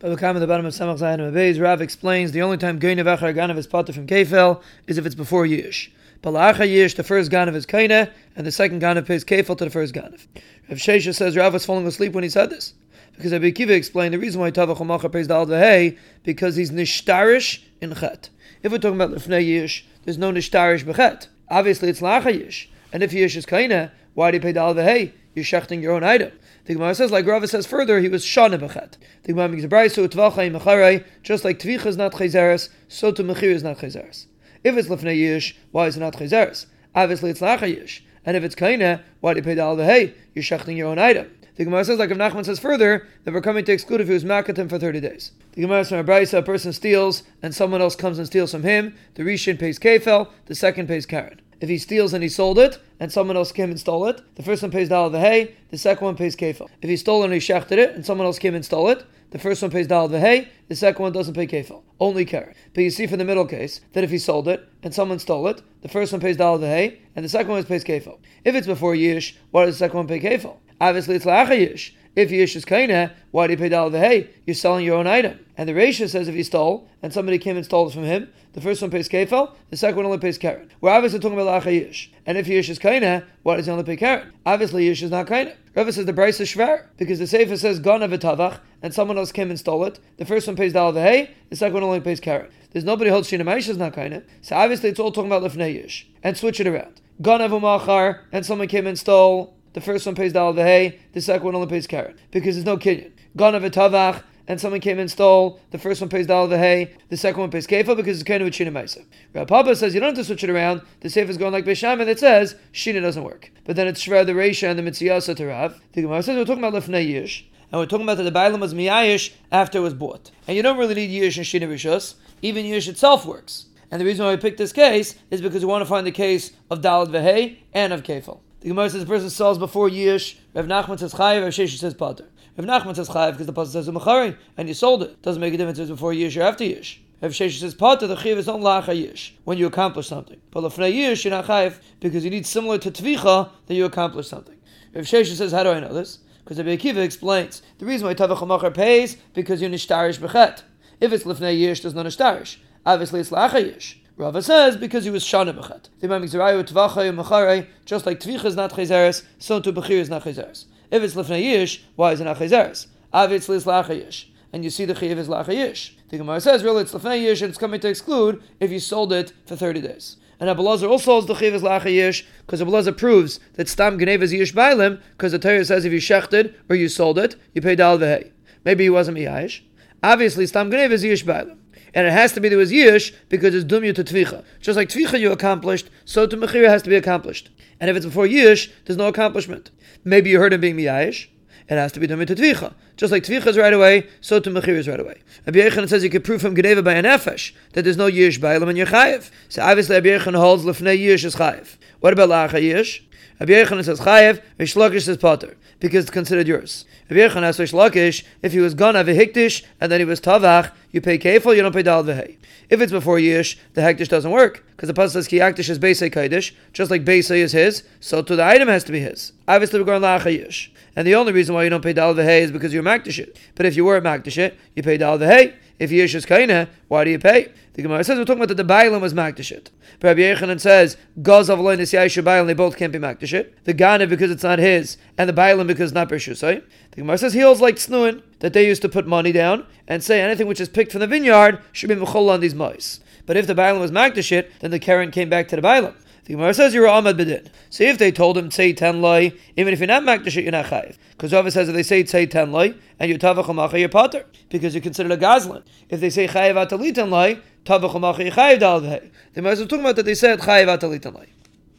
By the at the bottom of Samach Zayin Abayz, Rav explains the only time Gein Achar Ganav is potter from Kefel is if it's before Yish. Bala'acha Yish, the first Ganav is Kaina, and the second Ganav pays Kefel to the first Ganav. Rav Shesha says Rav was falling asleep when he said this. Because Rabbi Kiva explained the reason why Tavach Umacha pays Dal Vahei, because he's nishtarish in Chet. If we're talking about Lefnei Yish, there's no nishtarish b'Chet. Obviously it's Lacha Yish. And if Yish is Kaina, why do you pay Dal Vahei? You're shechting your own item. The Gemara says, like Rava says further, he was shana b'chet. The Gemara makes a brayso tvachai mecharei, just like tvicha is not chezeres, so to mechir is not chezeres. If it's lefnei yish, why is it not chezeres? Obviously, it's lacha yish. And if it's kaina, why do you pay the al You're shechting your own item. The Gemara says, like if Nachman says further, that we're coming to exclude if he was makatim for 30 days. The Gemara says, from a brayso, a person steals, and someone else comes and steals from him, the Rishon pays kefel, the second pays Karen if he steals and he sold it, and someone else came and stole it, the first one pays Dal the hay, the second one pays Kefil. If he stole and he shechted it, and someone else came and stole it, the first one pays Dal the hay, the second one doesn't pay Kefil. Only Karen. But you see from the middle case that if he sold it and someone stole it, the first one pays Dal the hay, and the second one pays Kefil. If it's before Yish, why does the second one pay Kefil? Obviously it's Lacha Yish. If Yish is Kaina, why do you pay Dal hay? You're selling your own item. And the Reisha says if he stole and somebody came and stole it from him, the first one pays kefel, the second one only pays karen. We're obviously talking about lacha yish. And if yish is kaina, why does he only pay karen? Obviously yish is not kaina. Rava says the price is shver because the sefer says gana v'tavach and someone else came and stole it. The first one pays dal v'hei, the second one only pays karen. There's nobody holds shina is not kaina. So obviously it's all talking about lefnei yish. And switch it around. Gana v'machar and someone came and stole. The first one pays dal v'hei, the second one only pays karen because there's no kinyan. Gana v'tavach and someone came and stole, the first one pays dal hay, the second one pays kefa because it's kind of a ma'isa. Rav Papa says you don't have to switch it around. The safe is going like Beisham and it says shina doesn't work. But then it's shver the reisha and the mitziyasa to Rav. The Gemara says we're talking about lefnei yish. And we're talking about that the Bailam was miyayish after it was bought. And you don't really need yish and shina rishus. Even yish itself works. And the reason why we picked this case is because we want to find the case of Dalad Vehe and of Kefal. The Gemara says the person sells before Yish, Rav Nachman says Chayiv, Rav Shesha says Pater. If Nachman says chayav because the pasuk says umachari and you sold it, doesn't make a difference if it's before yish or after yish. If Shesha says pata, the chiv is on lacha yish when you accomplish something. But lefnei yish you're not chayav because you need similar to tvicha that you accomplish something. If Shesha says, how do I know this? Because the Akiva explains the reason why tavach machar pays because you're nishtarish bechet. If it's lefnei yish, there's no nishtarish. Obviously, it's lacha yish. Rava says because he was shana bechet. The Imam Zerayu tvachay just like tvicha is not chezeres, so to bechir is not chezeres. If it's lifnei yish, why is it not chezeres? Avitz lis lachayish. And you see the chiv is lachayish. The Gemara says, really, it's lifnei yish and it's coming to exclude if you sold it for 30 days. And Abelazar also holds the chiv is lachayish because Abelazar proves that stam genev is yish because the Torah says if you shechted or you sold it, you pay dal. Maybe he wasn't miyayish. Obviously, stam genev is yish. And it has to be there was yish because it's dumya to tvicha. Just like tvicha you accomplished, so to mechira has to be accomplished. And if it's before yish, there's no accomplishment. Maybe you heard him being miyayish. It has to be done to tvicha. Just like tvicha is right away, so to mechir is right away. Rabbi Yechon says you can prove from Geneva by an efesh that there's no yish by elam and you're chayiv. So obviously Rabbi holds lefnei yish is chayiv. What about lacha yish? Rabbi says chayiv, Rish Lakish says potter because it's considered yours. Rabbi Yechon Lakish if he was gonna v'hiktish and then he was tavach, you pay kefil, you don't pay dal v'hei. If it's before yish, the hektish doesn't work because the pasuk says ki yaktish is beisei kaidish, just like beisei is his, so to the item has to be his. Obviously we're going lacha yish. And the only reason why you don't pay dal v'hei is because you're makdish But if you were makdish you pay dal v'hei. If yish is kaina, why do you pay? The Gemara says we're talking about that the bailam was makdish But Rabbi Yechanan says gaz of loin yaisha bailam they both can't be makdish The gana because it's not his, and the bailam because it's not bershusay. The Gemara says he holds like snuin that they used to put money down and say anything which is picked from the vineyard should be mechol on these mice. But if the bailam was makdish then the karen came back to the bailam. The Gemara says you're Ahmad Bedin. So if they told him say ten loy, even if you're not makdash you're not chayiv. Because Rava says if they say say ten loy and you're tavach amacha, you're potter because you're considered a gazlan. If they say chayiv atalitan loy, tavach amacha, you're chayiv dal The Gemara is talking about that they said chayiv atalitan loy.